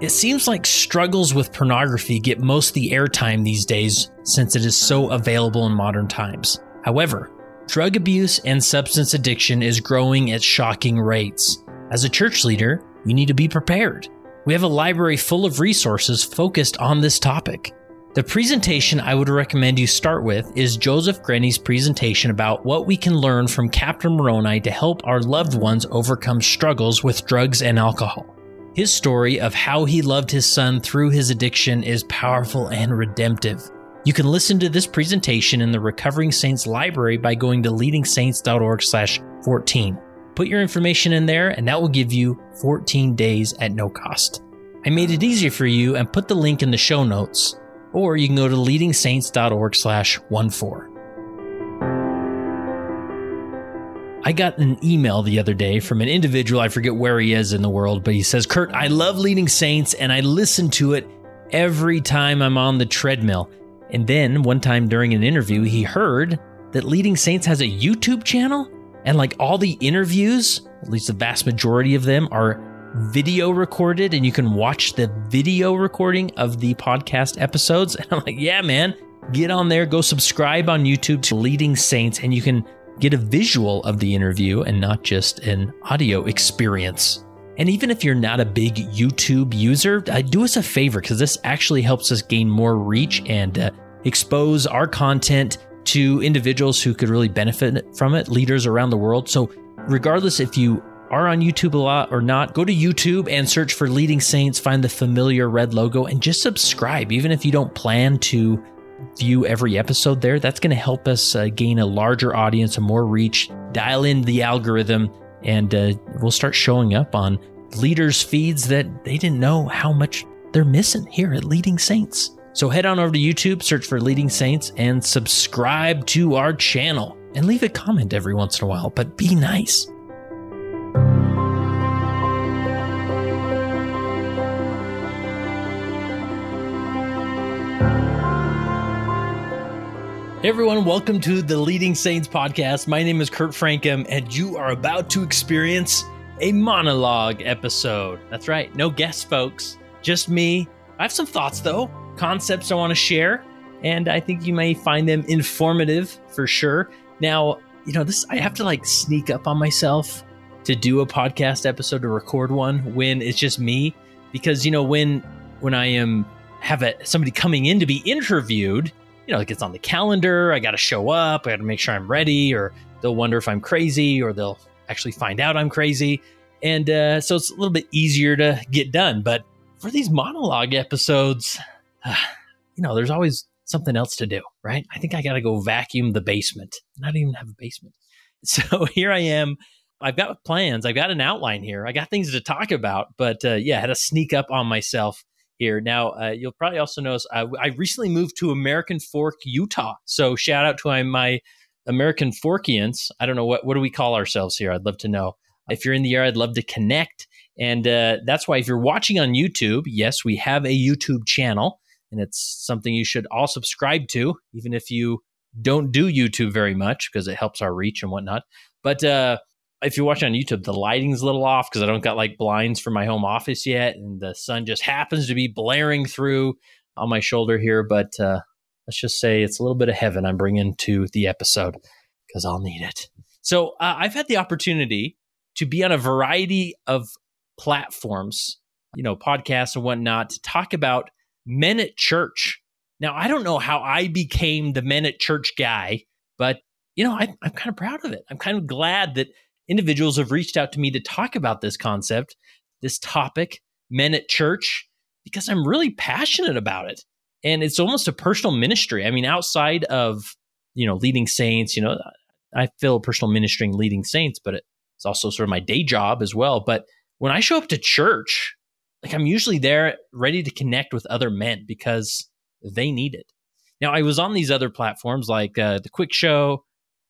It seems like struggles with pornography get most the airtime these days since it is so available in modern times. However, drug abuse and substance addiction is growing at shocking rates. As a church leader, you need to be prepared. We have a library full of resources focused on this topic. The presentation I would recommend you start with is Joseph Grenny's presentation about what we can learn from Captain Moroni to help our loved ones overcome struggles with drugs and alcohol. His story of how he loved his son through his addiction is powerful and redemptive. You can listen to this presentation in the Recovering Saints library by going to leadingsaints.org/14. Put your information in there and that will give you 14 days at no cost. I made it easier for you and put the link in the show notes, or you can go to leadingsaints.org/14. I got an email the other day from an individual. I forget where he is in the world, but he says, Kurt, I love Leading Saints and I listen to it every time I'm on the treadmill. And then one time during an interview, he heard that Leading Saints has a YouTube channel and like all the interviews, at least the vast majority of them, are video recorded and you can watch the video recording of the podcast episodes. And I'm like, yeah, man, get on there, go subscribe on YouTube to Leading Saints, and you can get a visual of the interview and not just an audio experience. And even if you're not a big YouTube user, do us a favor because this actually helps us gain more reach and uh, expose our content to individuals who could really benefit from it, leaders around the world. So, regardless if you are on YouTube a lot or not, go to YouTube and search for Leading Saints, find the familiar red logo, and just subscribe. Even if you don't plan to view every episode there, that's going to help us uh, gain a larger audience and more reach, dial in the algorithm, and uh, we'll start showing up on leaders' feeds that they didn't know how much they're missing here at Leading Saints. So head on over to YouTube, search for Leading Saints, and subscribe to our channel. And leave a comment every once in a while, but be nice. Hey everyone, welcome to the Leading Saints podcast. My name is Kurt Francom, and you are about to experience a monologue episode. That's right, no guests, folks, just me. I have some thoughts though, concepts I want to share, and I think you may find them informative for sure. Now, you know, this I have to like sneak up on myself to do a podcast episode to record one when it's just me because you know when when I am have a somebody coming in to be interviewed you know, like it's on the calendar. I got to show up. I got to make sure I'm ready, or they'll wonder if I'm crazy, or they'll actually find out I'm crazy. And uh, so it's a little bit easier to get done. But for these monologue episodes, uh, you know, there's always something else to do, right? I think I got to go vacuum the basement. I don't even have a basement. So here I am. I've got plans. I've got an outline here. I got things to talk about, but uh, yeah, I had to sneak up on myself here. Now, uh, you'll probably also notice I, I, recently moved to American Fork, Utah. So shout out to my, my American Forkians. I don't know what what do we call ourselves here. I'd love to know. If you're in the area, I'd love to connect. And uh, that's why if you're watching on YouTube, yes, we have a YouTube channel, and it's something you should all subscribe to, even if you don't do YouTube very much because it helps our reach and whatnot. But uh, if you're watching on YouTube, the lighting's a little off because I don't got like blinds for my home office yet, and the sun just happens to be blaring through on my shoulder here. But uh, let's just say it's a little bit of heaven I'm bringing to the episode because I'll need it. So uh, I've had the opportunity to be on a variety of platforms, you know, podcasts and whatnot, to talk about men at church. Now I don't know how I became the men at church guy, but you know, I, I'm kind of proud of it. I'm kind of glad that individuals have reached out to me to talk about this concept, this topic, men at church, because I'm really passionate about it. And it's almost a personal ministry. I mean, outside of, you know, leading saints, you know, I feel personal ministry in leading saints, but it's also sort of my day job as well. But when I show up to church, like I'm usually there ready to connect with other men because they need it. Now, I was on these other platforms like uh, the Cwic Show,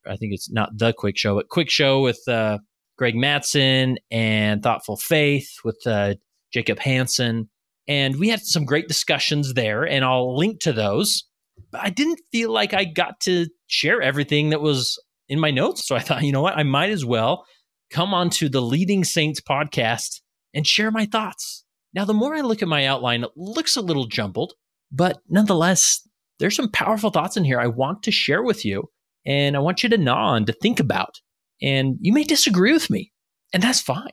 I think it's not the Cwic Show, but Cwic Show with uh, Greg Matson and Thoughtful Faith with uh, Jacob Hansen. And we had some great discussions there, and I'll link to those. But I didn't feel like I got to share everything that was in my notes. So I thought, you know what? I might as well come onto the Leading Saints podcast and share my thoughts. Now, the more I look at my outline, it looks a little jumbled, but nonetheless, there's some powerful thoughts in here I want to share with you and I want you to gnaw on to think about. And you may disagree with me, and that's fine.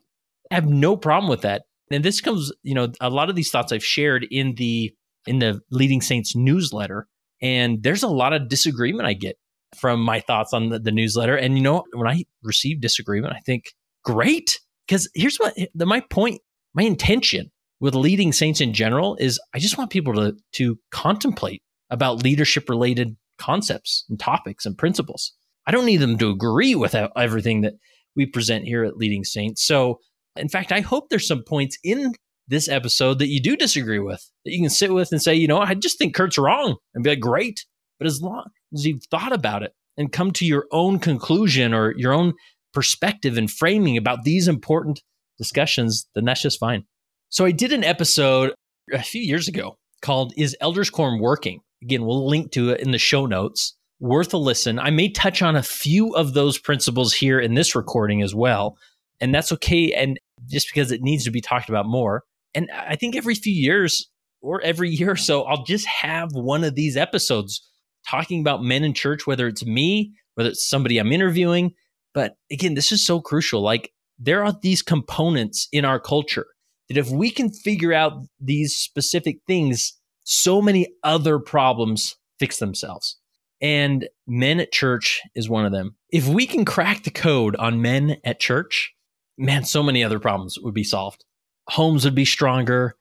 I have no problem with that. And this comes, you know, a lot of these thoughts I've shared in the in the Leading Saints newsletter, and there's a lot of disagreement I get from my thoughts on the, the newsletter. And you know, when I receive disagreement, I think great because here's what the, my point, my intention with leading saints in general is I just want people to to contemplate about leadership related concepts and topics and principles. I don't need them to agree with everything that we present here at Leading Saints. So, in fact, I hope there's some points in this episode that you do disagree with that you can sit with and say, you know, I just think Kurt's wrong and be like, great. But as long as you've thought about it and come to your own conclusion or your own perspective and framing about these important discussions, then that's just fine. So I did an episode a few years ago called Is Elders Quorum Working? Again, we'll link to it in the show notes. Worth a listen. I may touch on a few of those principles here in this recording as well. And that's okay. And just because it needs to be talked about more. And I think every few years or every year or so, I'll just have one of these episodes talking about men in church, whether it's me, whether it's somebody I'm interviewing. But again, this is so crucial. Like there are these components in our culture that if we can figure out these specific things, so many other problems fix themselves. And men at church is one of them. If we can crack the code on men at church, man, so many other problems would be solved. Homes would be stronger.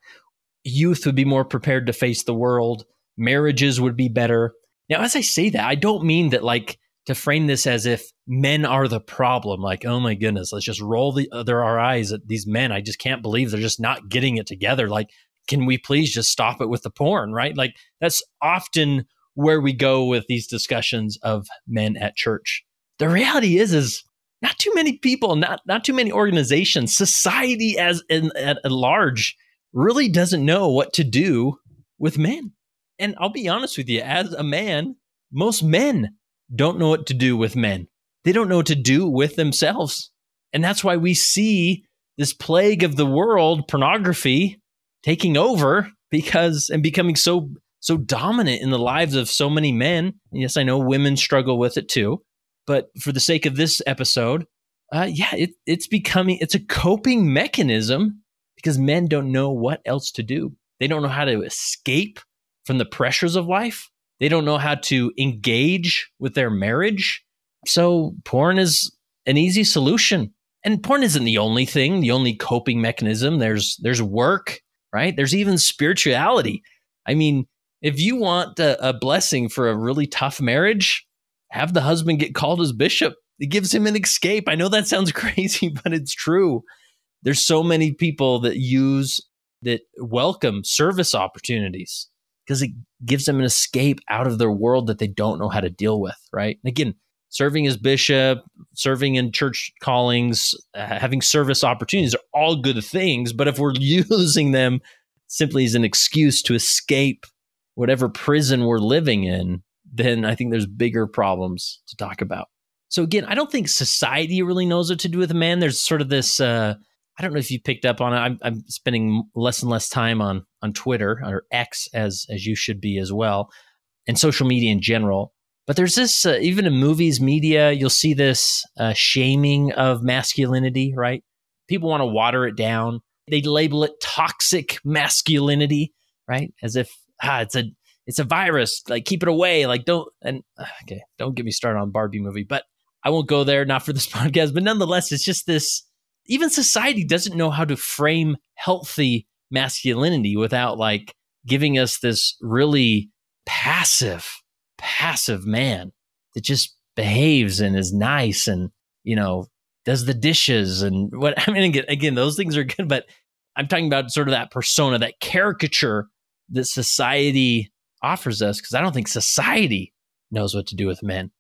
Youth would be more prepared to face the world. Marriages would be better. Now, as I say that, I don't mean that like to frame this as if men are the problem. Like, oh my goodness, let's just roll the other our eyes at these men. I just can't believe they're just not getting it together. Like, can we please just stop it with the porn, right? Like that's often where we go with these discussions of men at church. The reality is is not too many people, not not too many organizations, society as in, at, large really doesn't know what to do with men. And I'll be honest with you, as a man, most men don't know what to do with men. They don't know what to do with themselves. And that's why we see this plague of the world, pornography, taking over because and becoming so so dominant in the lives of so many men. And yes, I know women struggle with it too, but for the sake of this episode, uh, yeah, it, it's becoming it's a coping mechanism because men don't know what else to do. They don't know how to escape from the pressures of life. They don't know how to engage with their marriage. So porn is an easy solution. And porn isn't the only thing, the only coping mechanism. There's there's work, right? There's even spirituality. I mean, if you want a, a, blessing for a really tough marriage, have the husband get called as bishop. It gives him an escape. I know that sounds crazy, but it's true. There's so many people that use that welcome service opportunities because it gives them an escape out of their world that they don't know how to deal with, right? And again, serving as bishop, serving in church callings, uh, having service opportunities are all good things. But if we're using them simply as an excuse to escape whatever prison we're living in, then I think there's bigger problems to talk about. So again, I don't think society really knows what to do with a man. There's sort of this. Uh, I don't know if you picked up on it. I'm, I'm spending less and less time on on Twitter or X as as you should be as well, and social media in general but there's this, uh, even in movies, media, you'll see this uh, shaming of masculinity, right? People want to water it down. They label it toxic masculinity, right? As if ah, it's a it's a virus. Like keep it away. Like don't and okay, don't get me started on Barbie movie. But I won't go there. Not for this podcast. But nonetheless, it's just this. Even society doesn't know how to frame healthy masculinity without like giving us this really passive passive man that just behaves and is nice and you know does the dishes and what I mean again, again those things are good but I'm talking about sort of that persona that caricature that society offers us because I don't think society knows what to do with men.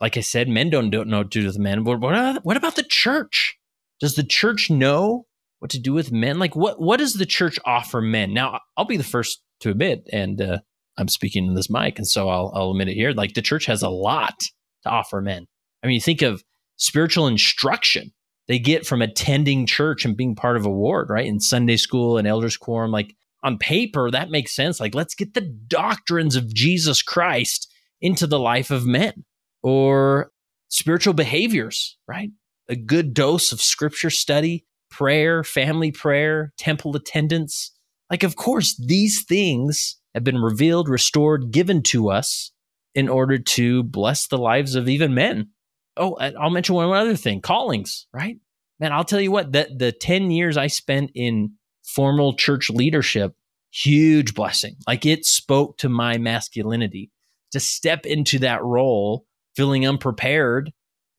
Like I said men don't don't know what to do with men. But what, what about the church? Does the church know what to do with men? Like what what does the church offer men? Now I'll be the first to admit and uh, I'm speaking in this mic, and so I'll, I'll admit it here. Like the church has a lot to offer men. I mean, you think of spiritual instruction. they get from attending church and being part of a ward, right? In Sunday school and elders quorum, like on paper, that makes sense. Like, let's get the doctrines of Jesus Christ into the life of men or spiritual behaviors, right? A good dose of scripture study, prayer, family prayer, temple attendance. Like, of course, these things have been revealed, restored, given to us in order to bless the lives of even men. Oh, I'll mention one other thing callings, right? Man, I'll tell you what, the, the 10 years I spent in formal church leadership, huge blessing. Like it spoke to my masculinity to step into that role, feeling unprepared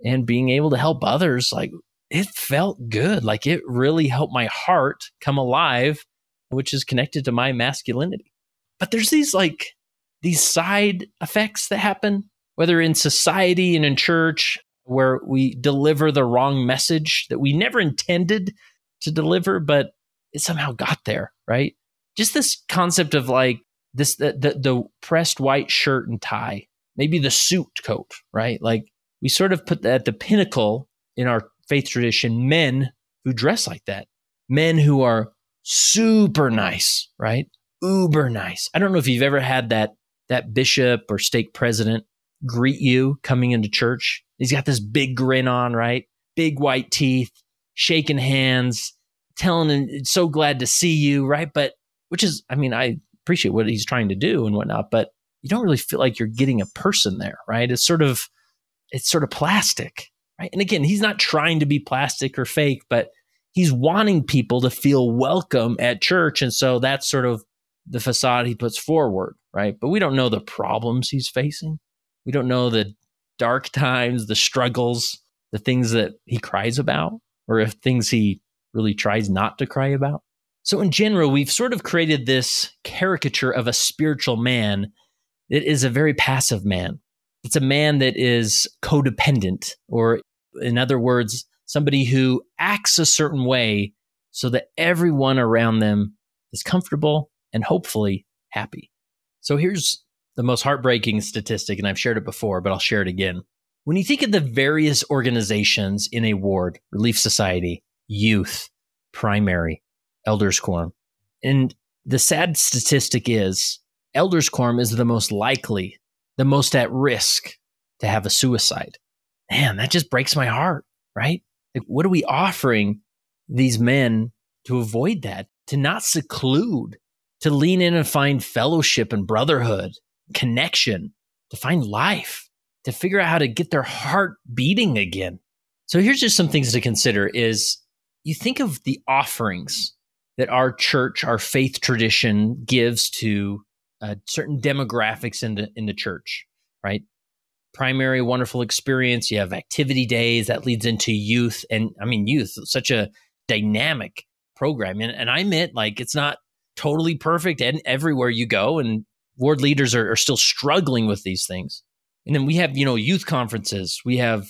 and being able to help others. Like it felt good. Like it really helped my heart come alive, which is connected to my masculinity. But there's these like these side effects that happen, whether in society and in church, where we deliver the wrong message that we never intended to deliver, but it somehow got there, right? Just this concept of like this the, the, the pressed white shirt and tie, maybe the suit coat, right? Like we sort of put at the pinnacle in our faith tradition men who dress like that, men who are super nice, right? Uber nice. I don't know if you've ever had that that bishop or stake president greet you coming into church. He's got this big grin on, right? Big white teeth, shaking hands, telling him so glad to see you, right? But which is, I mean, I appreciate what he's trying to do and whatnot, but you don't really feel like you're getting a person there, right? It's sort of, it's sort of plastic, right? And again, he's not trying to be plastic or fake, but he's wanting people to feel welcome at church. And so that's sort of the facade he puts forward, right? But we don't know the problems he's facing. We don't know the dark times, the struggles, the things that he cries about, or if things he really tries not to cry about. So, in general, we've sort of created this caricature of a spiritual man that is a very passive man. It's a man that is codependent, or in other words, somebody who acts a certain way so that everyone around them is comfortable and hopefully happy. So here's the most heartbreaking statistic, and I've shared it before, but I'll share it again. When you think of the various organizations in a ward, Relief Society, youth, primary, elders quorum, and the sad statistic is elders quorum is the most likely, the most at risk to have a suicide. Man, that just breaks my heart, right? Like, what are we offering these men to avoid that? To not seclude to lean in and find fellowship and brotherhood, connection, to find life, to figure out how to get their heart beating again. So here's just some things to consider is you think of the offerings that our church, our faith tradition gives to uh, certain demographics in the, in the church, right? Primary wonderful experience. You have activity days that leads into youth. And I mean, youth, such a dynamic program. And, and I meant like, it's not totally perfect and everywhere you go. And ward leaders are, are still struggling with these things. And then we have, you know, youth conferences. We have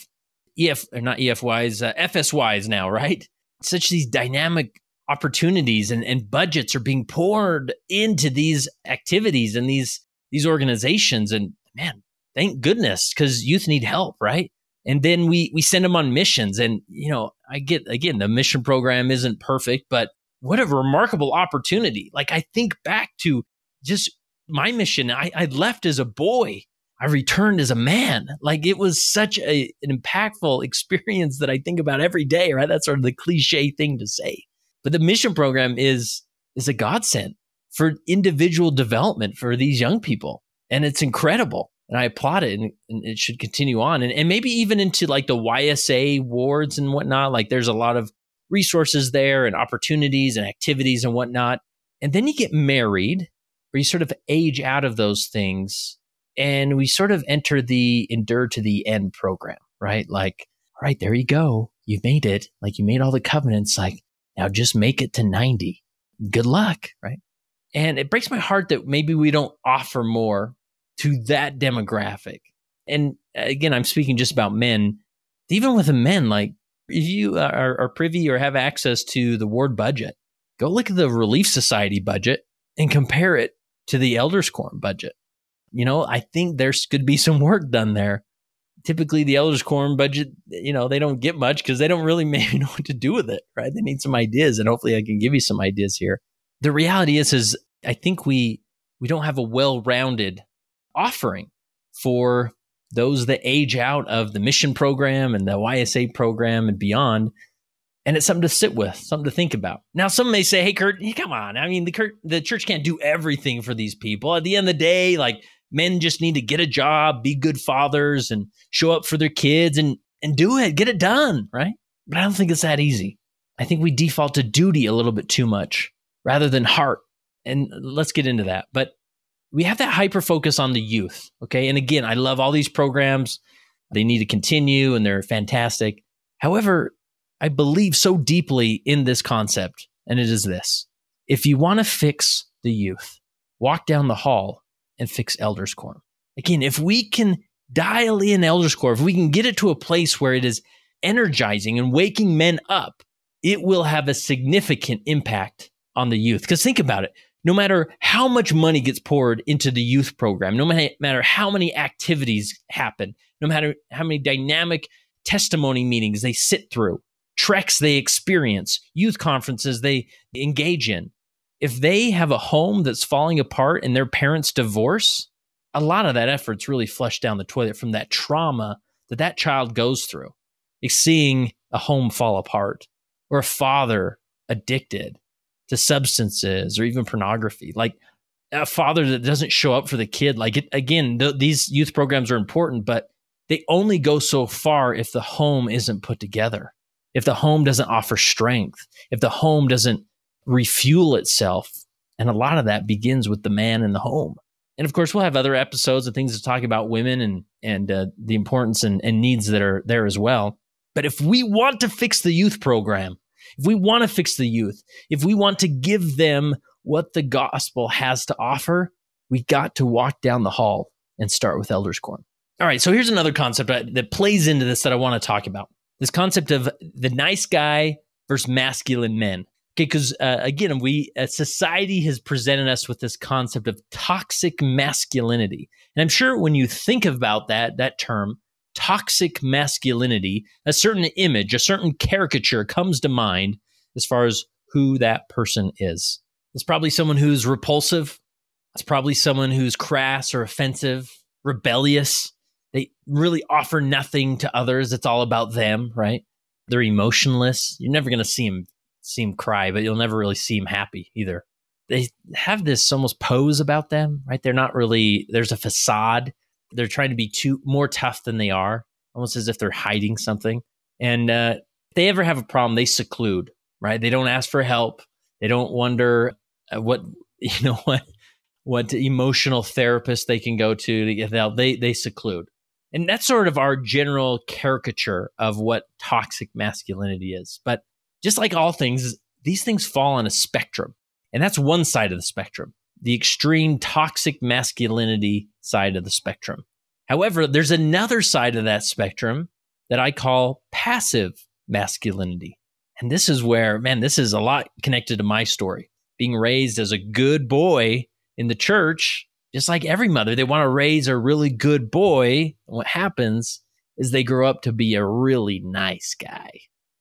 EF, or not EFYs, uh, FSYs now, right? Such these dynamic opportunities and, and budgets are being poured into these activities and these these organizations. And man, thank goodness, because youth need help, right? And then we we send them on missions. And you know, I get again, the mission program isn't perfect, but what a remarkable opportunity. Like I think back to just my mission. I, I left as a boy. I returned as a man. Like it was such a, an impactful experience that I think about every day, right? That's sort of the cliche thing to say. But the mission program is is a godsend for individual development for these young people. And it's incredible. And I applaud it and, and it should continue on. And, and maybe even into like the YSA wards and whatnot. Like there's a lot of resources there and opportunities and activities and whatnot. And then you get married, or you sort of age out of those things. And we sort of enter the endure to the end program, right? Like, all right, there you go. you've made it. Like you made all the covenants. Like now just make it to 90. Good luck, right? And it breaks my heart that maybe we don't offer more to that demographic. And uh, again, I'm speaking just about men. Even with the men, like if you uh, are, are privy or have access to the ward budget, go look at the Relief Society budget and compare it to the Elders Quorum budget. You know, I think there's could be some work done there. typically the elders quorum budget, you know, they don't get much because they don't really maybe know what to do with it, right? They need some ideas, and hopefully I can give you some ideas here. The reality is, is I think we we don't have a well-rounded offering for those that age out of the mission program and the YSA program and beyond. And it's something to sit with, something to think about. Now, some may say, "Hey, Kurt, come on! I mean, the Kurt, the church can't do everything for these people. At the end of the day, like men just need to get a job, be good fathers, and show up for their kids and and do it, get it done, right? But I don't think it's that easy. I think we default to duty a little bit too much rather than heart. And let's get into that. But we have that hyper focus on the youth, okay? And again, I love all these programs. They need to continue and they're fantastic. However, I believe so deeply in this concept, and it is this. If you want to fix the youth, walk down the hall and fix elders quorum. Again, if we can dial in elders quorum, if we can get it to a place where it is energizing and waking men up, it will have a significant impact on the youth. Because think about it. No matter how much money gets poured into the youth program, no matter how many activities happen, no matter how many dynamic testimony meetings they sit through, treks they experience, youth conferences they engage in, if they have a home that's falling apart and their parents divorce, a lot of that effort's really flushed down the toilet from that trauma that that child goes through. Like seeing a home fall apart or a father addicted to substances or even pornography. Like a father that doesn't show up for the kid. Like it, again, th- these youth programs are important, but they only go so far if the home isn't put together. If the home doesn't offer strength, if the home doesn't refuel itself. And a lot of that begins with the man in the home. And of course, we'll have other episodes and things to talk about women and and uh, the importance and, and needs that are there as well. But if we want to fix the youth program, if we want to fix the youth, if we want to give them what the gospel has to offer, we got to walk down the hall and start with elders quorum. All right, so here's another concept that plays into this that I want to talk about. This concept of the nice guy versus masculine men. Okay, because uh, again, we uh, society has presented us with this concept of toxic masculinity, and I'm sure when you think about that that term, toxic masculinity, a certain image, a certain caricature comes to mind as far as who that person is. It's probably someone who's repulsive. It's probably someone who's crass or offensive, rebellious. They really offer nothing to others. It's all about them, right? They're emotionless. You're never going to see them see him cry, but you'll never really see him happy either. They have this almost pose about them, right? They're not really, there's a facade. They're trying to be too more tough than they are, almost as if they're hiding something. And uh, if they ever have a problem, they seclude, right? They don't ask for help. They don't wonder uh, what, you know, what, what emotional therapist they can go to to get help. They, they seclude. And that's sort of our general caricature of what toxic masculinity is. But just like all things, these things fall on a spectrum. And that's one side of the spectrum, the extreme toxic masculinity side of the spectrum. However, there's another side of that spectrum that I call passive masculinity. And this is where, man, this is a lot connected to my story. Being raised as a good boy in the church, just like every mother, they want to raise a really good boy. And what happens is they grow up to be a really nice guy.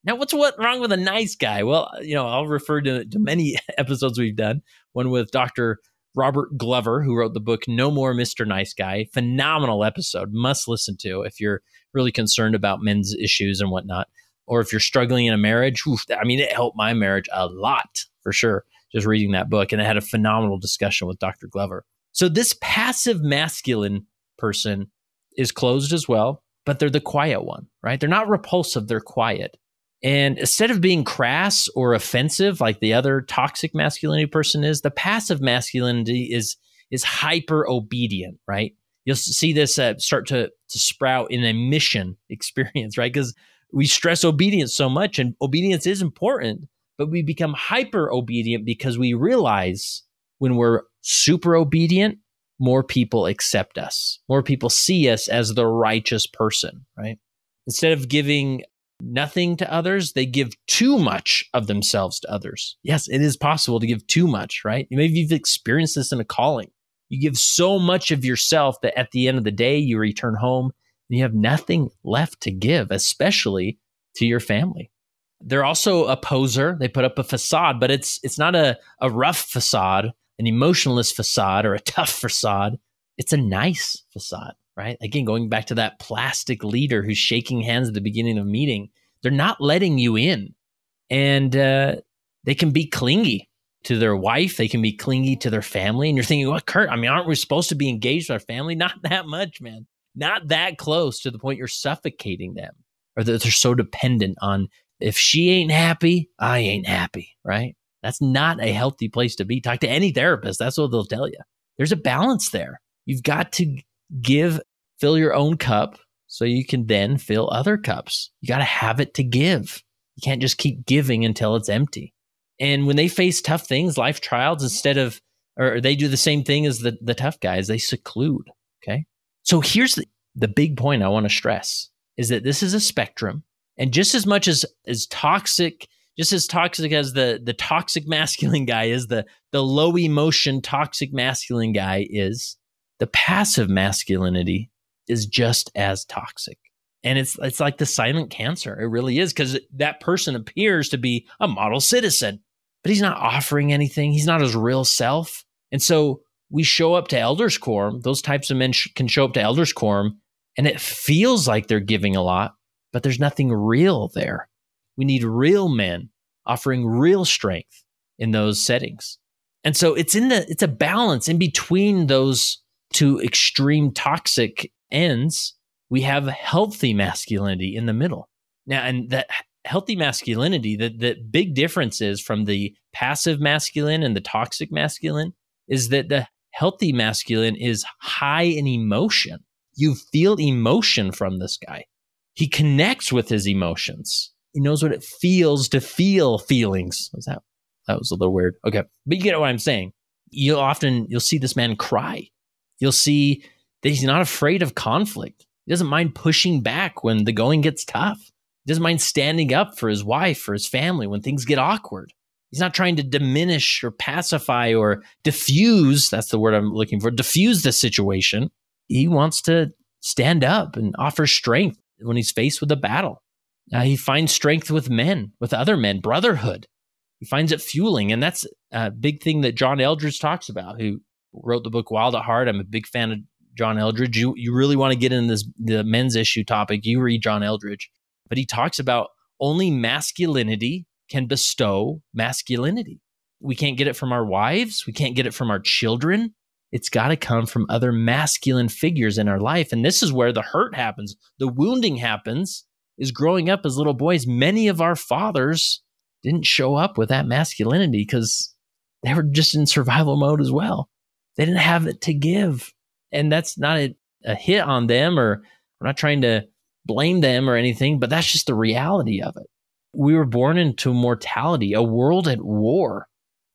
Now, what's what wrong with a nice guy? Well, you know, I'll refer to, to many episodes we've done. One with Dr. Robert Glover, who wrote the book No More Mr. Nice Guy. Phenomenal episode, must listen to if you're really concerned about men's issues and whatnot. Or if you're struggling in a marriage, oof, I mean, it helped my marriage a lot for sure, just reading that book. And I had a phenomenal discussion with Dr. Glover. So, this passive masculine person is closed as well, but they're the quiet one, right? They're not repulsive, they're quiet. And instead of being crass or offensive like the other toxic masculinity person is, the passive masculinity is is hyper obedient, right? You'll see this uh, start to to sprout in a mission experience, right? Because we stress obedience so much, and obedience is important, but we become hyper obedient because we realize when we're super obedient, more people accept us, more people see us as the righteous person, right? Instead of giving nothing to others, they give too much of themselves to others. Yes, it is possible to give too much, right? Maybe you've experienced this in a calling. You give so much of yourself that at the end of the day, you return home and You have nothing left to give, especially to your family. They're also a poser. They put up a facade, but it's it's not a, a rough facade, an emotionless facade, or a tough facade. It's a nice facade, right? Again, going back to that plastic leader who's shaking hands at the beginning of meeting, they're not letting you in. And uh, they can be clingy to their wife. They can be clingy to their family. And you're thinking, what, Kurt? I mean, aren't we supposed to be engaged with our family? Not that much, man. Not that close to the point you're suffocating them or that they're so dependent on if she ain't happy, I ain't happy, right? That's not a healthy place to be. Talk to any therapist. That's what they'll tell you. There's a balance there. You've got to give, fill your own cup so you can then fill other cups. You got to have it to give. You can't just keep giving until it's empty. And when they face tough things, life trials, instead of, or they do the same thing as the, the tough guys, they seclude. Okay. So here's the, the big point I want to stress is that this is a spectrum. And just as much as, as toxic, just as toxic as the, the toxic masculine guy is, the, the low emotion toxic masculine guy is, the passive masculinity is just as toxic and it's it's like the silent cancer. It really is because that person appears to be a model citizen, but he's not offering anything. He's not his real self, and so we show up to elders quorum. Those types of men sh- can show up to elders quorum, and it feels like they're giving a lot, but there's nothing real there. We need real men offering real strength in those settings, and so it's in the it's a balance in between those two extreme toxic ends we have healthy masculinity in the middle. Now, and that healthy masculinity, the, the big difference is from the passive masculine and the toxic masculine is that the healthy masculine is high in emotion. You feel emotion from this guy. He connects with his emotions. He knows what it feels to feel feelings. Was that that was a little weird. Okay. But you get what I'm saying. You'll often you'll see this man cry. You'll see that he's not afraid of conflict. He doesn't mind pushing back when the going gets tough. He doesn't mind standing up for his wife, for his family when things get awkward. He's not trying to diminish or pacify or diffuse. That's the word I'm looking for. Diffuse the situation. He wants to stand up and offer strength when he's faced with a battle. Uh, he finds strength with men, with other men, brotherhood. He finds it fueling. And that's a big thing that John Eldredge talks about, who wrote the book Wild at Heart. I'm a big fan of John Eldredge. You you really want to get in this the men's issue topic, you read John Eldredge. But he talks about only masculinity can bestow masculinity. We can't get it from our wives, we can't get it from our children. It's got to come from other masculine figures in our life. And this is where the hurt happens, the wounding happens, is growing up as little boys. Many of our fathers didn't show up with that masculinity because they were just in survival mode as well. They didn't have it to give and that's not a, a hit on them or we're not trying to blame them or anything, but that's just the reality of it. We were born into mortality, a world at war,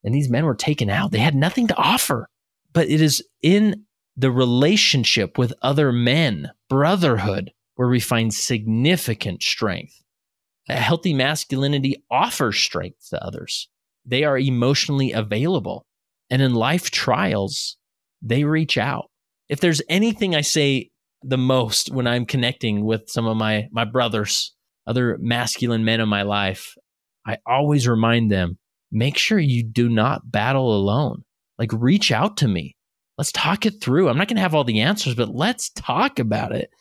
and these men were taken out. They had nothing to offer. But it is in the relationship with other men, brotherhood, where we find significant strength. A healthy masculinity offers strength to others. They are emotionally available. And in life trials, they reach out if there's anything I say the most when I'm connecting with some of my my brothers, other masculine men in my life, I always remind them, make sure you do not battle alone. Like reach out to me. Let's talk it through. I'm not going to have all the answers, but let's talk about it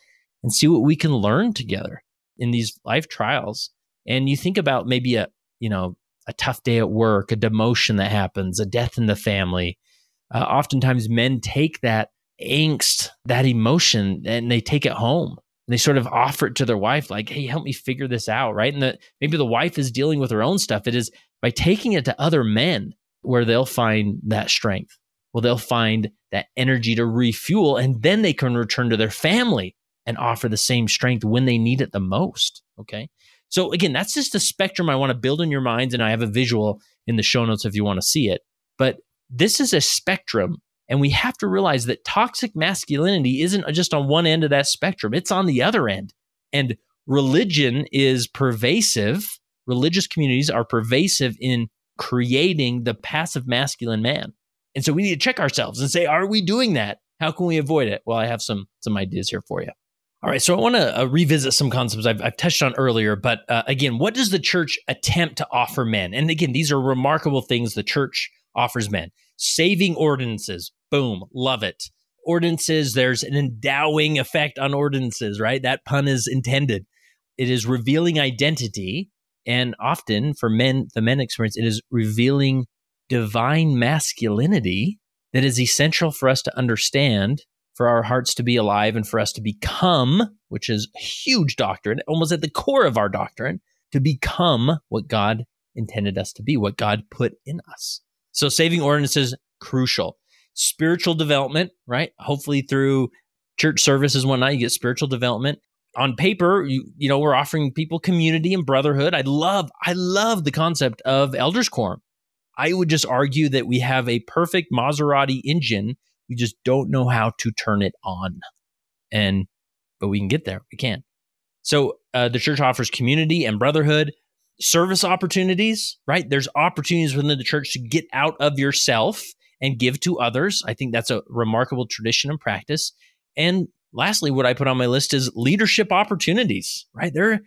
and see what we can learn together in these life trials. And you think about maybe a, you know, a tough day at work, a demotion that happens, a death in the family. Uh, oftentimes men take that angst, that emotion, and they take it home. And they sort of offer it to their wife, like, hey, help me figure this out, right? And that maybe the wife is dealing with her own stuff. It is by taking it to other men where they'll find that strength. Well, they'll find that energy to refuel, and then they can return to their family and offer the same strength when they need it the most. Okay. So, again, that's just a spectrum I want to build in your minds. And I have a visual in the show notes if you want to see it. But this is a spectrum and we have to realize that toxic masculinity isn't just on one end of that spectrum, it's on the other end. And religion is pervasive. Religious communities are pervasive in creating the passive masculine man. And so we need to check ourselves and say, are we doing that? How can we avoid it? Well, I have some some ideas here for you. All right, so I want to uh, revisit some concepts I've, I've, touched on earlier, but uh, again, what does the church attempt to offer men? And again, these are remarkable things the church offers men. Saving ordinances, boom, love it. Ordinances, there's an endowing effect on ordinances, right? That pun is intended. It is revealing identity, and often for men, the men experience, it is revealing divine masculinity that is essential for us to understand for our hearts to be alive and for us to become, which is a huge doctrine, almost at the core of our doctrine, to become what God intended us to be, what God put in us. So saving ordinances crucial. Spiritual development, right? Hopefully through church services and whatnot, you get spiritual development. On paper, you you know, we're offering people community and brotherhood. I love, I love the concept of elders quorum. I would just argue that we have a perfect Maserati engine we just don't know how to turn it on. And, but we can get there. We can. So uh, the church offers community and brotherhood, service opportunities, right? There's opportunities within the church to get out of yourself and give to others. I think that's a remarkable tradition and practice. And lastly, what I put on my list is leadership opportunities, right? There,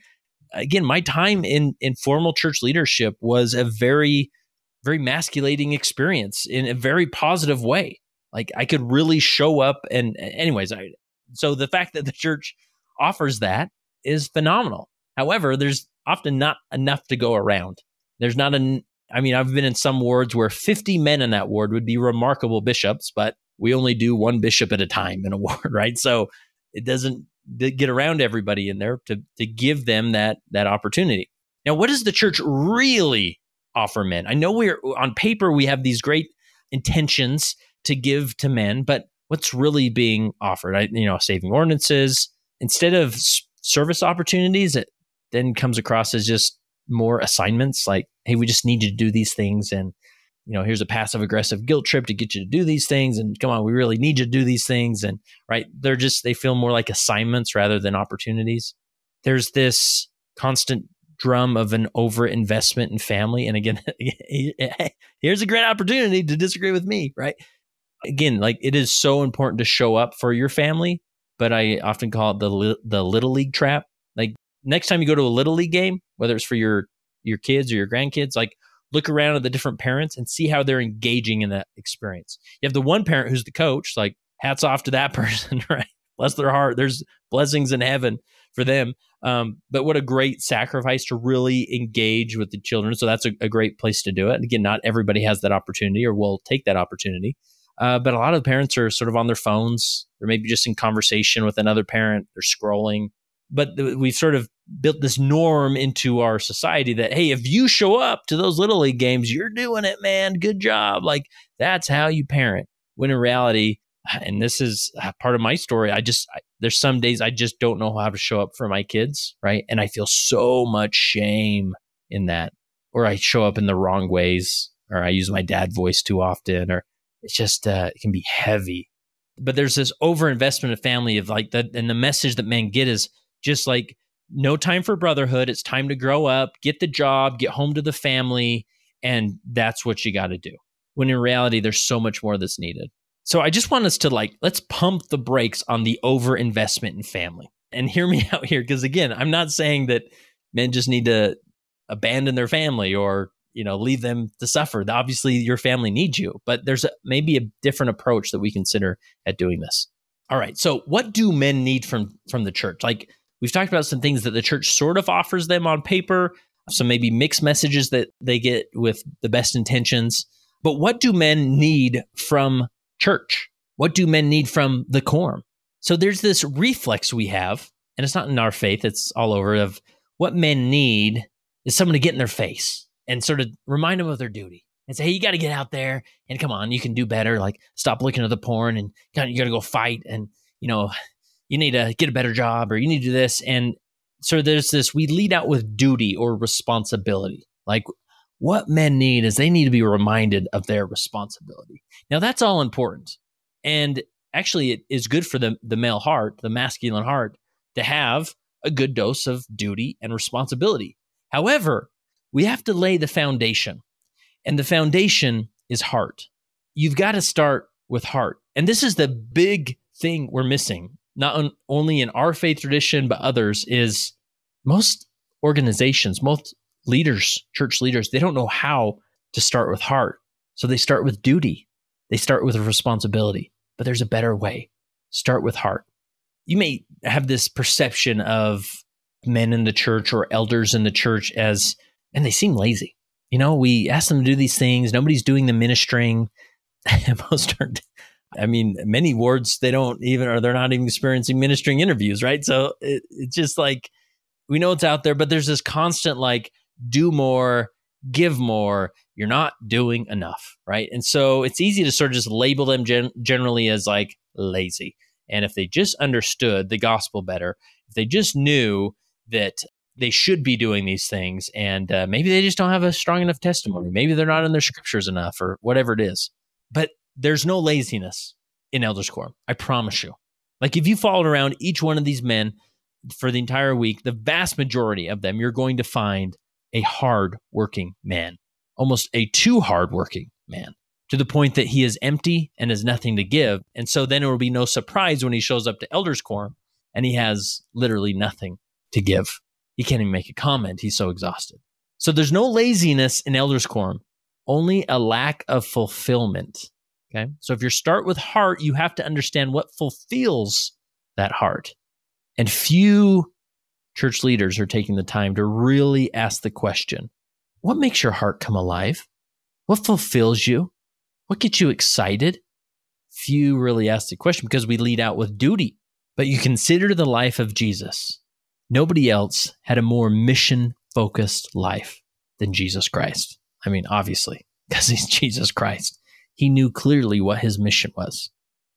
again, my time in, in formal church leadership was a very, very masculating experience in a very positive way. Like I could really show up and anyways, I so the fact that the church offers that is phenomenal. However, there's often not enough to go around. There's not an I mean, I've been in some wards where 50 men in that ward would be remarkable bishops, but we only do one bishop at a time in a ward, right? So it doesn't get around everybody in there to to give them that that opportunity. Now, what does the church really offer men? I know we're on paper we have these great intentions to give to men, but what's really being offered? I, you know, saving ordinances instead of service opportunities. Then comes across as just more assignments. Like, hey, we just need you to do these things, and you know, here's a passive aggressive guilt trip to get you to do these things, and come on, we really need you to do these things, and right, they're just they feel more like assignments rather than opportunities. There's this constant drum of an over investment in family. And again, here's a great opportunity to disagree with me, right? again, like it is so important to show up for your family, but I often call it the the little league trap. Next time you go to a little league game, whether it's for your your kids or your grandkids, like look around at the different parents and see how they're engaging in that experience. You have the one parent who's the coach, like hats off to that person, right? Bless their heart. There's blessings in heaven for them. Um, but what a great sacrifice to really engage with the children. So that's a, a great place to do it. And again, not everybody has that opportunity or will take that opportunity. Uh, but a lot of parents are sort of on their phones. They're maybe just in conversation with another parent. They're scrolling. But th- we've sort of built this norm into our society that, hey, if you show up to those little league games, you're doing it, man. Good job. Like that's how you parent. When in reality, and this is part of my story, I just, I, there's some days I just don't know how to show up for my kids. Right. And I feel so much shame in that. Or I show up in the wrong ways, or I use my dad voice too often, or it's just uh, it can be heavy. But there's this overinvestment of family of like that, and the message that men get is just like no time for brotherhood. It's time to grow up, get the job, get home to the family, and that's what you got to do. When in reality, there's so much more that's needed. So I just want us to like let's pump the brakes on the overinvestment in family. And hear me out here, because again, I'm not saying that men just need to abandon their family or you know leave them to suffer obviously your family needs you but there's a, maybe a different approach that we consider at doing this all right so what do men need from from the church like we've talked about some things that the church sort of offers them on paper some maybe mixed messages that they get with the best intentions. But what do men need from church? What do men need from the quorum? So there's this reflex we have and it's not in our faith it's all over of what men need is someone to get in their face and sort of remind them of their duty and say, hey, you got to get out there and come on, you can do better. Like stop looking at the porn and you got to go fight and, you know, you need to get a better job or you need to do this. And so there's this, we lead out with duty or responsibility. Like what men need is they need to be reminded of their responsibility. Now that's all important. And actually it is good for the, the male heart, the masculine heart to have a good dose of duty and responsibility. However, we have to lay the foundation. And the foundation is heart. You've got to start with heart. And this is the big thing we're missing. Not only in our faith tradition, but others, is most organizations, most leaders, church leaders, they don't know how to start with heart. So they start with duty, they start with responsibility, but there's a better way. Start with heart. You may have this perception of men in the church or elders in the church as, and they seem lazy. You know, we ask them to do these things, nobody's doing the ministering. Most are, I mean, many wards, they don't even, or they're not even experiencing ministering interviews, right? So it, it's just like, we know it's out there, but there's this constant like, do more, give more, you're not doing enough, right? And so it's easy to sort of just label them gen- generally as like lazy. And if they just understood the gospel better, if they just knew that they should be doing these things and uh, maybe they just don't have a strong enough testimony, maybe they're not in their scriptures enough or whatever it is. But there's no laziness in Elders Quorum. I promise you. Like if you followed around each one of these men for the entire week, the vast majority of them, you're going to find a hard working man, almost a too hard working man, to the point that he is empty and has nothing to give. And so then it will be no surprise when he shows up to Elders Quorum and he has literally nothing to give. He can't even make a comment. He's so exhausted. So there's no laziness in Elders Quorum, only a lack of fulfillment. Okay. So if you start with heart, you have to understand what fulfills that heart. And few church leaders are taking the time to really ask the question what makes your heart come alive? What fulfills you? What gets you excited? Few really ask the question because we lead out with duty. But you consider the life of Jesus. Nobody else had a more mission focused life than Jesus Christ. I mean, obviously, because he's Jesus Christ. He knew clearly what his mission was.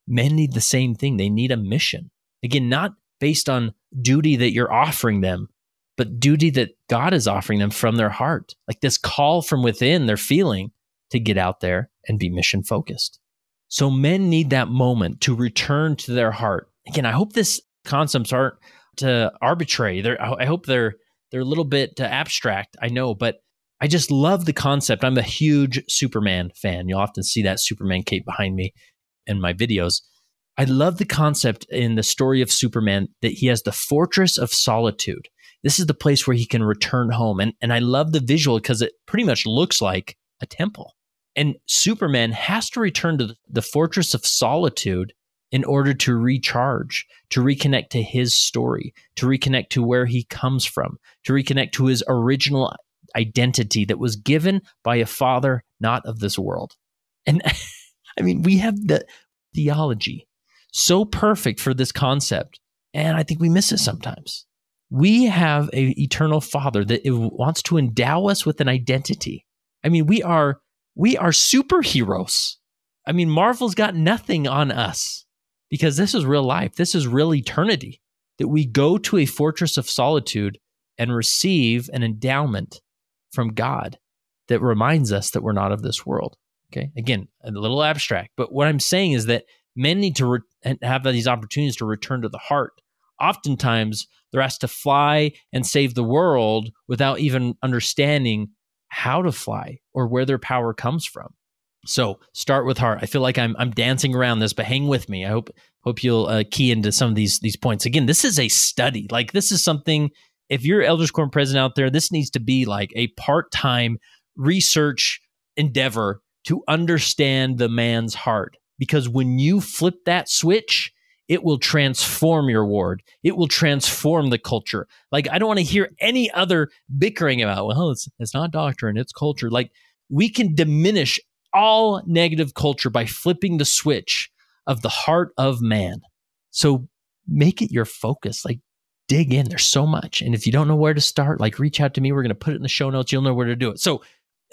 Men need the same thing. They need a mission. Again, not based on duty that you're offering them, but duty that God is offering them from their heart. Like this call from within they're feeling to get out there and be mission focused. So men need that moment to return to their heart. Again, I hope this concepts aren't uh, arbitrary. They're, I hope they're they're a little bit uh, abstract. I know, but I just love the concept. I'm a huge Superman fan. You'll often see that Superman cape behind me in my videos. I love the concept in the story of Superman that he has the fortress of solitude. This is the place where he can return home. And, and I love the visual because it pretty much looks like a temple. And Superman has to return to the fortress of solitude in order to recharge, to reconnect to his story, to reconnect to where he comes from, to reconnect to his original identity that was given by a father not of this world. And I mean, we have the theology so perfect for this concept, and I think we miss it sometimes. We have a eternal father that wants to endow us with an identity. I mean, we are we are superheroes. I mean, Marvel's got nothing on us because this is real life. This is real eternity. That we go to a fortress of solitude and receive an endowment from God that reminds us that we're not of this world. Okay. Again, a little abstract, but what I'm saying is that men need to re- have these opportunities to return to the heart. Oftentimes, they're asked to fly and save the world without even understanding how to fly or where their power comes from. So start with heart. I feel like I'm I'm dancing around this, but hang with me. I hope hope you'll uh, key into some of these these points. Again, this is a study. Like this is something. If you're Elders Quorum president out there, this needs to be like a part time research endeavor to understand the man's heart. Because when you flip that switch, it will transform your ward. It will transform the culture. Like I don't want to hear any other bickering about. Well, it's it's not doctrine, it's culture. Like we can diminish all negative culture by flipping the switch of the heart of man. So make it your focus. Like dig in. There's so much. And if you don't know where to start, like reach out to me. We're going to put it in the show notes. You'll know where to do it. So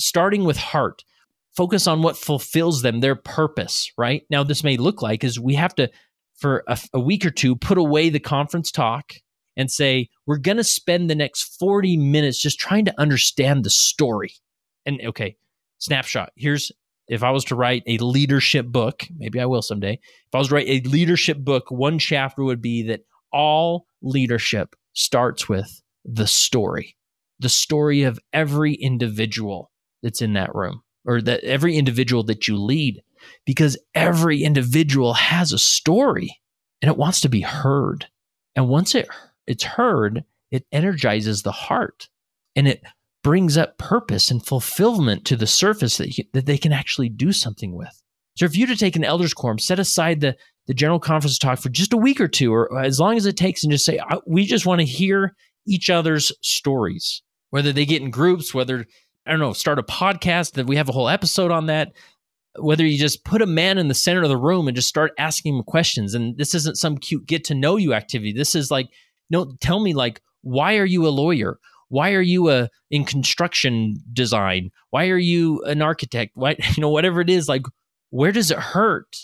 starting with heart, focus on what fulfills them, their purpose, right? Now, this may look like is we have to, for a, a week or two, put away the conference talk and say, we're going to spend the next 40 minutes just trying to understand the story. And okay, snapshot. Here's if I was to write a leadership book, maybe I will someday. If I was to write a leadership book, one chapter would be that all leadership starts with the story, the story of every individual that's in that room or that every individual that you lead, because every individual has a story. and it wants to be heard. And once it it's heard, it energizes the heart and it brings up purpose and fulfillment to the surface that, you, that they can actually do something with. So if you to take an elders quorum, set aside the, the general conference talk for just a week or two, or as long as it takes, and just say, we just want to hear each other's stories, whether they get in groups, whether, I don't know, start a podcast that we have a whole episode on that, whether you just put a man in the center of the room and just start asking him questions. And this isn't some cute get to know you activity. This is like, no, tell me like, why are you a lawyer? Why are you a in construction design? Why are you an architect? Why, you know, whatever it is, like, where does it hurt?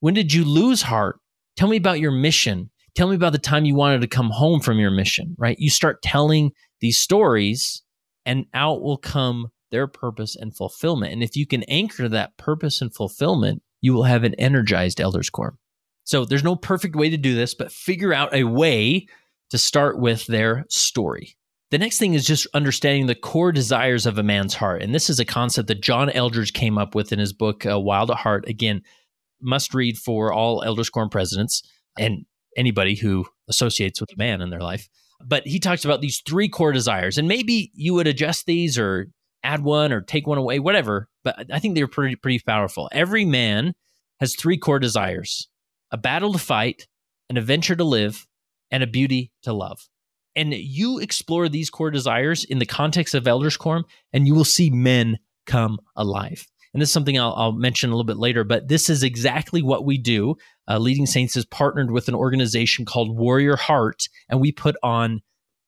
When did you lose heart? Tell me about your mission. Tell me about the time you wanted to come home from your mission, right? You start telling these stories, and out will come their purpose and fulfillment. And if you can anchor that purpose and fulfillment, you will have an energized elders quorum. So there's no perfect way to do this, but figure out a way to start with their story. The next thing is just understanding the core desires of a man's heart. And this is a concept that John Eldredge came up with in his book, uh, Wild at Heart. Again, must read for all Elders Quorum presidents and anybody who associates with a man in their life. But he talks about these three core desires. And maybe you would adjust these or add one or take one away, whatever. But I think they're pretty pretty powerful. Every man has three core desires: a battle to fight, an adventure to live, and a beauty to love. And you explore these core desires in the context of Elders Quorum, and you will see men come alive. And this is something I'll, I'll mention a little bit later, but this is exactly what we do. Uh, Leading Saints has partnered with an organization called Warrior Heart, and we put on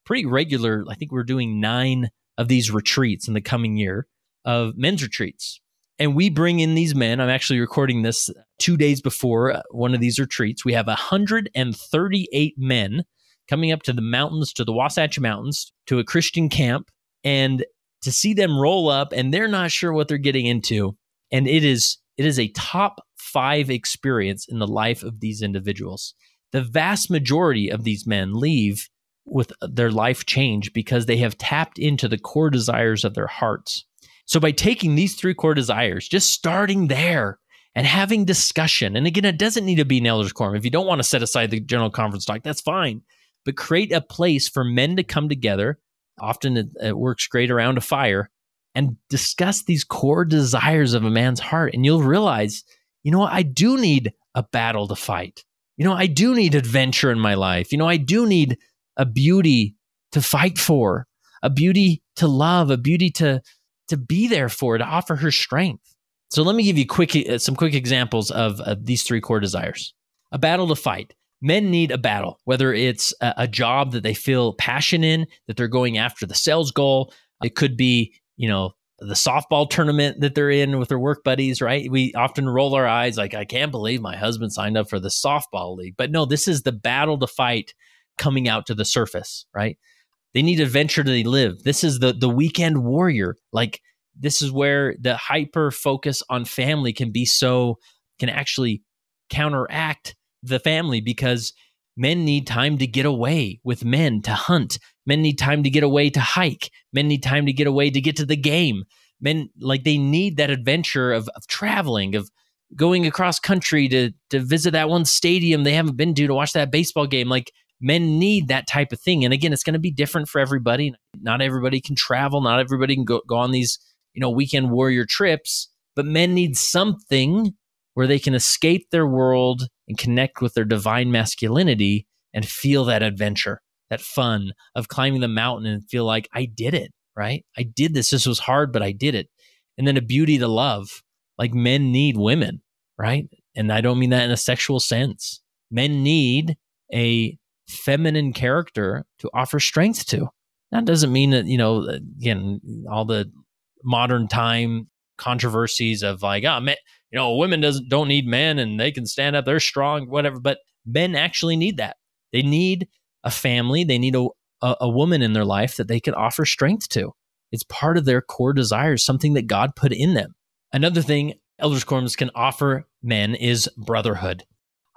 pretty regular, I think we're doing nine of these retreats in the coming year of men's retreats. And we bring in these men. I'm actually recording this two days before uh, one of these retreats. We have 138 men coming up to the mountains, to the Wasatch Mountains, to a Christian camp, and to see them roll up and they're not sure what they're getting into. And it is it is a top five experience in the life of these individuals. The vast majority of these men leave with their life change because they have tapped into the core desires of their hearts. So by taking these three core desires, just starting there and having discussion, and again, it doesn't need to be an elders quorum. If you don't want to set aside the general conference talk, that's fine. But create a place for men to come together. Often it, it works great around a fire and discuss these core desires of a man's heart. And you'll realize, you know? I do need a battle to fight. You know, I do need adventure in my life. You know, I do need a beauty to fight for, a beauty to love, a beauty to to be there for, to offer her strength. So let me give you quick uh, some quick examples of, these three core desires. A battle to fight. Men need a battle, whether it's a job that they feel passion in, that they're going after the sales goal. It could be, you know, the softball tournament that they're in with their work buddies, right? We often roll our eyes like, I can't believe my husband signed up for the softball league. But no, this is the battle to fight coming out to the surface, right? They need adventure to live. This is the the weekend warrior. Like this is where the hyper focus on family can be so can actually counteract the family because men need time to get away with men to hunt. Men need time to get away to hike. Men need time to get away to get to the game. Men like they need that adventure of, of traveling, of going across country to to visit that one stadium they haven't been to to watch that baseball game. Like men need that type of thing. And again, it's going to be different for everybody. Not everybody can travel. Not everybody can go, go on these, you know, weekend warrior trips, but men need something where they can escape their world and connect with their divine masculinity and feel that adventure, that fun of climbing the mountain and feel like I did it, right? I did this. This was hard, but I did it. And then a beauty to love. Like men need women, right? And I don't mean that in a sexual sense. Men need a feminine character to offer strength to. That doesn't mean that, you know, again, all the modern time controversies of like, ah, oh, man, you know, women doesn't don't need men and they can stand up, they're strong, whatever. But men actually need that. They need a family, they need a, a, a woman in their life that they can offer strength to. It's part of their core desires, something that God put in them. Another thing elders quorums can offer men is brotherhood.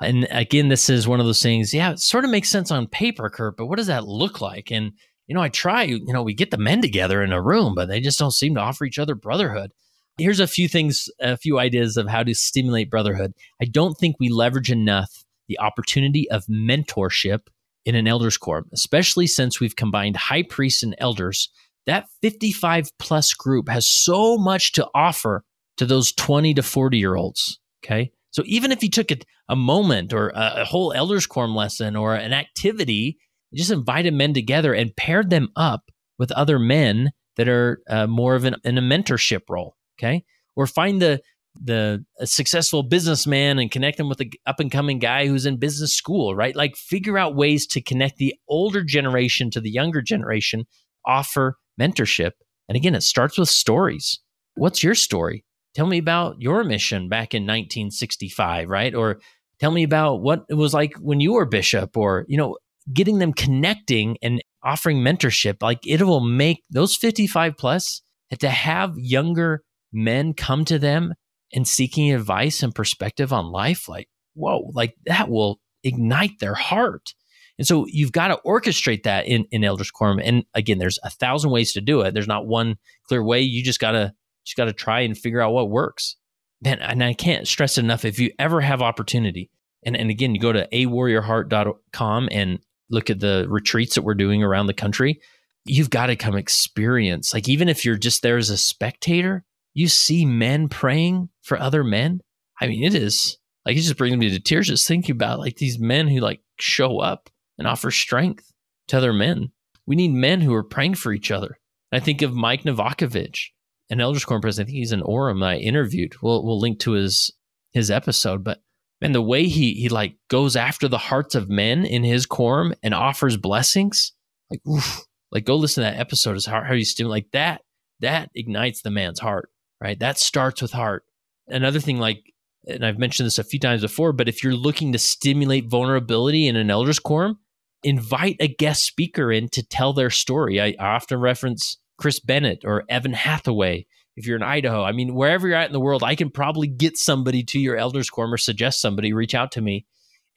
And again, this is one of those things, yeah, it sort of makes sense on paper, Kurt, but what does that look like? And, you know, I try, you know, we get the men together in a room, but they just don't seem to offer each other brotherhood. Here's a few things, a few ideas of how to stimulate brotherhood. I don't think we leverage enough the opportunity of mentorship in an elders quorum, especially since we've combined high priests and elders. That 55 plus group has so much to offer to those 20 to 40 year olds. Okay. So even if you took a, a moment or a, a, whole elders quorum lesson or an activity, just invited men together and paired them up with other men that are uh, more of an, in a mentorship role. Okay. Or find the the successful businessman and connect them with the up and coming guy who's in business school, right? Like figure out ways to connect the older generation to the younger generation, offer mentorship. And again, it starts with stories. What's your story? Tell me about your mission back in 1965, right? Or tell me about what it was like when you were bishop or, you know, getting them connecting and offering mentorship. Like it will make those 55 plus to have younger men come to them and seeking advice and perspective on life, like, whoa, like that will ignite their heart. And so you've got to orchestrate that in, in Elders Quorum. And again, there's a thousand ways to do it. There's not one clear way. You just gotta just gotta try and figure out what works. Man, and I can't stress enough if you ever have opportunity, and, and again, you go to awarriorheart.com and look at the retreats that we're doing around the country, you've got to come experience. Like even if you're just there as a spectator, you see men praying for other men. I mean, it is like it just brings me to tears just thinking about like these men who like show up and offer strength to other men. We need men who are praying for each other. I think of Mike Novakovich, an Elders Quorum president. I think he's in Orem I interviewed. We'll we'll link to his his episode, but man, the way he he like goes after the hearts of men in his quorum and offers blessings, like oof, like go listen to that episode. Is how how you stimulate like that that ignites the man's heart right? That starts with heart. Another thing, like, and I've mentioned this a few times before, but if you're looking to stimulate vulnerability in an elders quorum, invite a guest speaker in to tell their story. I, I often reference Chris Bennett or Evan Hathaway. If you're in Idaho, I mean, wherever you're at in the world, I can probably get somebody to your elders quorum or suggest somebody, reach out to me,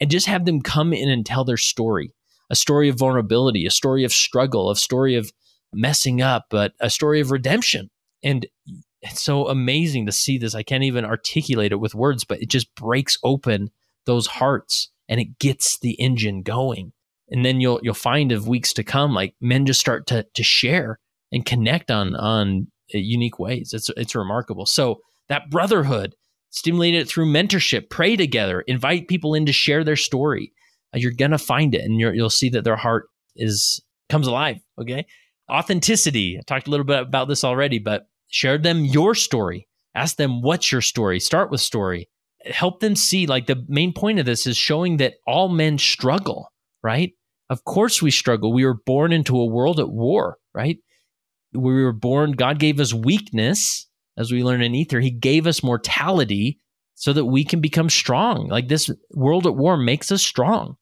and just have them come in and tell their story a story of vulnerability, a story of struggle, a story of messing up, but a story of redemption. And it's so amazing to see this. I can't even articulate it with words, but it just breaks open those hearts and it gets the engine going. And then you'll you'll find of weeks to come, like men just start to to share and connect on on unique ways. It's it's remarkable. So that brotherhood, stimulate it through mentorship, pray together, invite people in to share their story. Uh, you're gonna find it, and you'll see that their heart is comes alive. Okay, authenticity. I talked a little bit about this already, but share them your story. Ask them what's your story. Start with story. Help them see like the main point of this is showing that all men struggle, right? Of course we struggle. We were born into a world at war, right? We were born, God gave us weakness, as we learn in Ether. He gave us mortality so that we can become strong. Like this world at war makes us strong.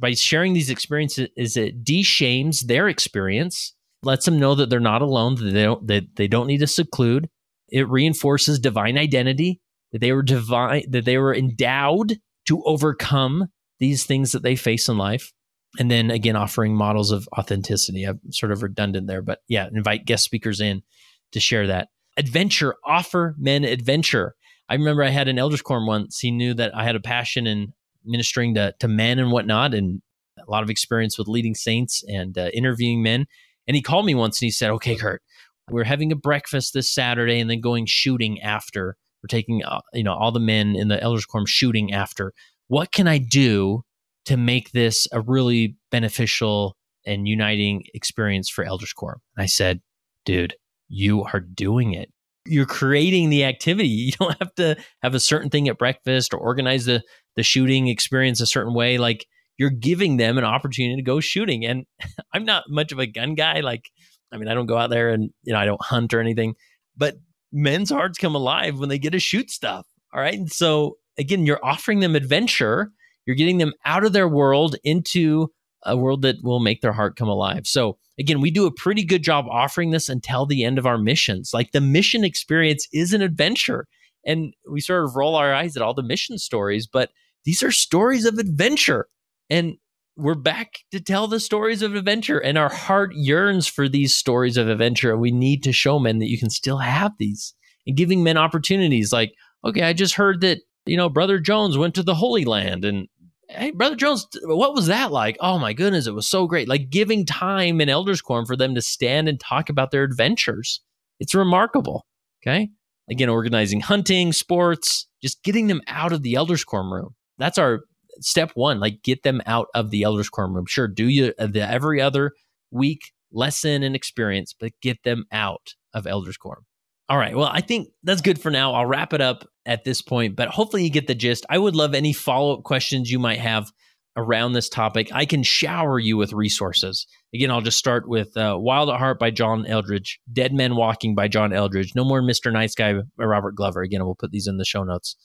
By sharing these experiences, is it de-shames their experience lets them know that they're not alone, that they don't that they don't need to seclude. It reinforces divine identity, that they were divine, that they were endowed to overcome these things that they face in life. And then again, offering models of authenticity. I'm sort of redundant there, but yeah, invite guest speakers in to share that. Adventure, offer men adventure. I remember I had an elders quorum once. He knew that I had a passion in ministering to, to men and whatnot, and a lot of experience with leading saints and uh, interviewing men. And he called me once and he said, "Okay, Kurt, we're having a breakfast this Saturday and then going shooting after. We're taking uh, you know all the men in the elders quorum shooting after. What can I do to make this a really beneficial and uniting experience for elders quorum?" And I said, "Dude, you are doing it. You're creating the activity. You don't have to have a certain thing at breakfast or organize the the shooting experience a certain way. Like you're giving them an opportunity to go shooting. And I'm not much of a gun guy. Like, I mean, I don't go out there and, you know, I don't hunt or anything, but men's hearts come alive when they get to shoot stuff. All right. And so, again, you're offering them adventure. You're getting them out of their world into a world that will make their heart come alive. So, again, we do a pretty good job offering this until the end of our missions. Like the mission experience is an adventure. And we sort of roll our eyes at all the mission stories, but these are stories of adventure. And we're back to tell the stories of adventure, and our heart yearns for these stories of adventure. And we need to show men that you can still have these and giving men opportunities like, okay, I just heard that, you know, Brother Jones went to the Holy Land. And Hey, Brother Jones, what was that like? Oh my goodness, it was so great. Like giving time in Elders Quorum for them to stand and talk about their adventures. It's remarkable. Okay. Again, organizing hunting, sports, just getting them out of the Elders Quorum room. That's our step one. Like get them out of the Elders Quorum room. Sure, do you uh, the every other week lesson and experience, but get them out of Elders Quorum. All right. Well, I think that's good for now. I'll wrap it up at this point, but hopefully you get the gist. I would love any follow up questions you might have around this topic. I can shower you with resources. Again, I'll just start with uh, Wild at Heart by John Eldredge, Dead Men Walking by John Eldredge, No More Mr. Nice Guy by Robert Glover. Again, we'll put these in the show notes.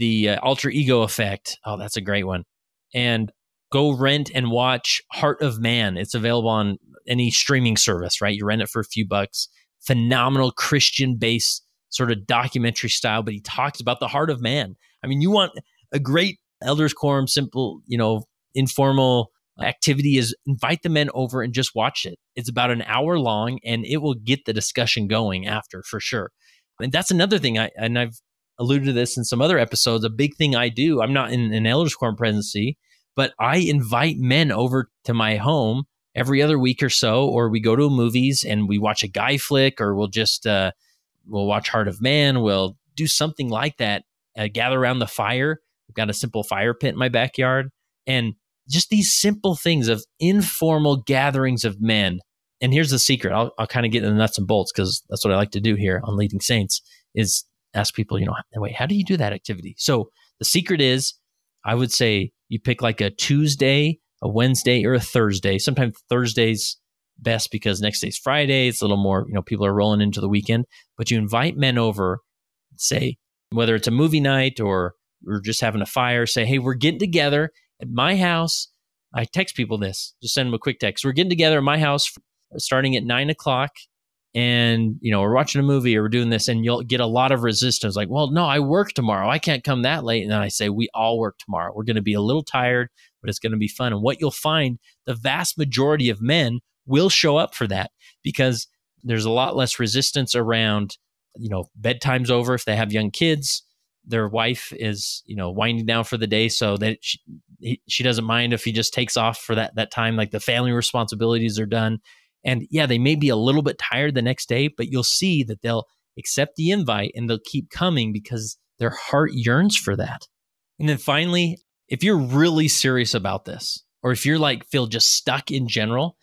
The uh, Alter Ego Effect. Oh, that's a great one. And go rent and watch Heart of Man. It's available on any streaming service, right? You rent it for a few bucks phenomenal Christian based sort of documentary style, but he talks about the heart of man. I mean, you want a great elders quorum, simple, you know, informal activity is invite the men over and just watch it. It's about an hour long and it will get the discussion going after for sure. And that's another thing I and I've alluded to this in some other episodes. A big thing I do, I'm not in an elders quorum presidency, but I invite men over to my home every other week or so, or we go to movies and we watch a guy flick, or we'll just uh, we'll watch Heart of Man. We'll do something like that. Uh, gather around the fire. I've got a simple fire pit in my backyard, and just these simple things of informal gatherings of men. And here's the secret. I'll, I'll kind of get in the nuts and bolts because that's what I like to do here on Leading Saints is ask people, you know, wait, how do you do that activity? So the secret is, I would say you pick like a Tuesday a Wednesday or a Thursday. Sometimes Thursdays best because next day's Friday. It's a little more, you know, people are rolling into the weekend. But you invite men over, say, whether it's a movie night or we're just having a fire, say, hey, we're getting together at my house. I text people this, just send them a quick text. We're getting together at my house starting at nine o'clock and you know we're watching a movie or we're doing this and you'll get a lot of resistance like well no i work tomorrow. I can't come that late. And then i say we all work tomorrow. We're going to be a little tired but it's going to be fun. And what you'll find the vast majority of men will show up for that because there's a lot less resistance around you know bedtime's over if they have young kids. Their wife is you know winding down for the day so that she, she doesn't mind if he just takes off for that that time like the family responsibilities are done and yeah, they may be a little bit tired the next day, but you'll see that they'll accept the invite and they'll keep coming because their heart yearns for that. And then finally, if you're really serious about this, or if you're like feel just stuck in general,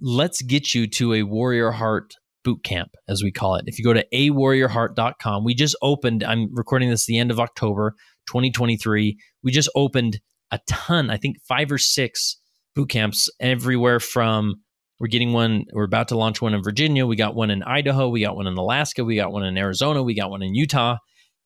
let's get you to a Warrior Heart boot camp, as we call it. If you go to awarriorheart.com, we just opened, I'm recording this the end of October 2023. We just opened a ton, I think five or six boot camps everywhere from we're getting one, we're about to launch one in Virginia. We got one in Idaho. We got one in Alaska. We got one in Arizona. We got one in Utah.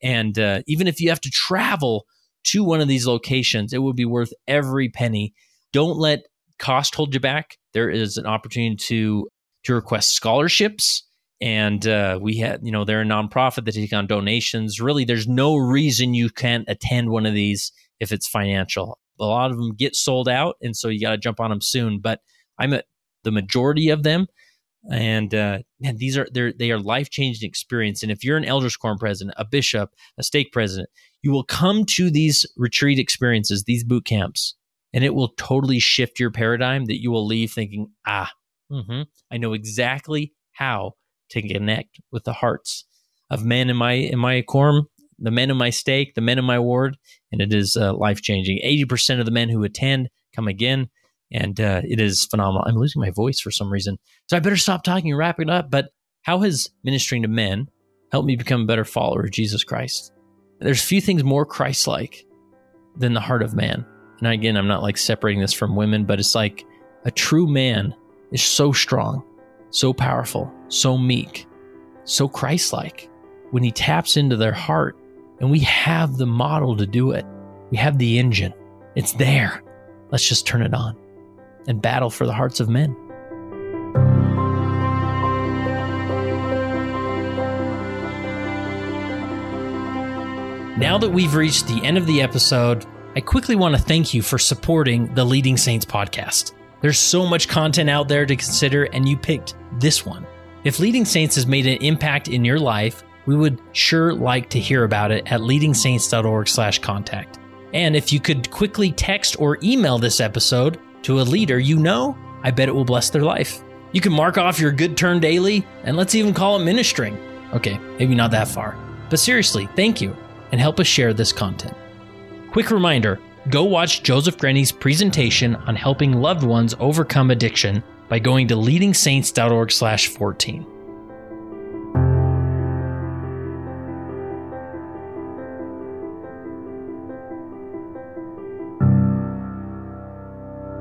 And uh, even if you have to travel to one of these locations, it would be worth every penny. Don't let cost hold you back. There is an opportunity to to request scholarships, and uh, we had you know they're a nonprofit that take on donations. Really, there's no reason you can't attend one of these if it's financial. A lot of them get sold out, and so you got to jump on them soon. But I'm at the majority of them. And uh, these are they they are life changing experience. And if you're an elders quorum president, a bishop, a stake president, you will come to these retreat experiences, these boot camps, and it will totally shift your paradigm. That you will leave thinking, ah, mm-hmm, I know exactly how to connect with the hearts of men in my in my quorum, the men in my stake, the men in my ward, and it is uh, life changing. Eighty percent of the men who attend come again and uh, it is phenomenal. I'm losing my voice for some reason, so I better stop talking and wrap it up. But how has ministering to men helped me become a better follower of Jesus Christ? There's few things more Christ-like than the heart of man. And again, I'm not like separating this from women, but it's like a true man is so strong, so powerful, so meek, so Christ-like. When he taps into their heart, and we have the model to do it, we have the engine. It's there. Let's just turn it on and battle for the hearts of men. Now that we've reached the end of the episode, I quickly want to thank you for supporting the Leading Saints podcast. There's so much content out there to consider, and you picked this one. If Leading Saints has made an impact in your life, we would sure like to hear about it at leadingsaints.org/contact. And if you could quickly text or email this episode to a leader you know, I bet it will bless their life. You can mark off your good turn daily, and let's even call it ministering. Okay, maybe not that far. But seriously, thank you, and help us share this content. Quick reminder go watch Joseph Grenny's presentation on helping loved ones overcome addiction by going to leadingsaints.org slash 14.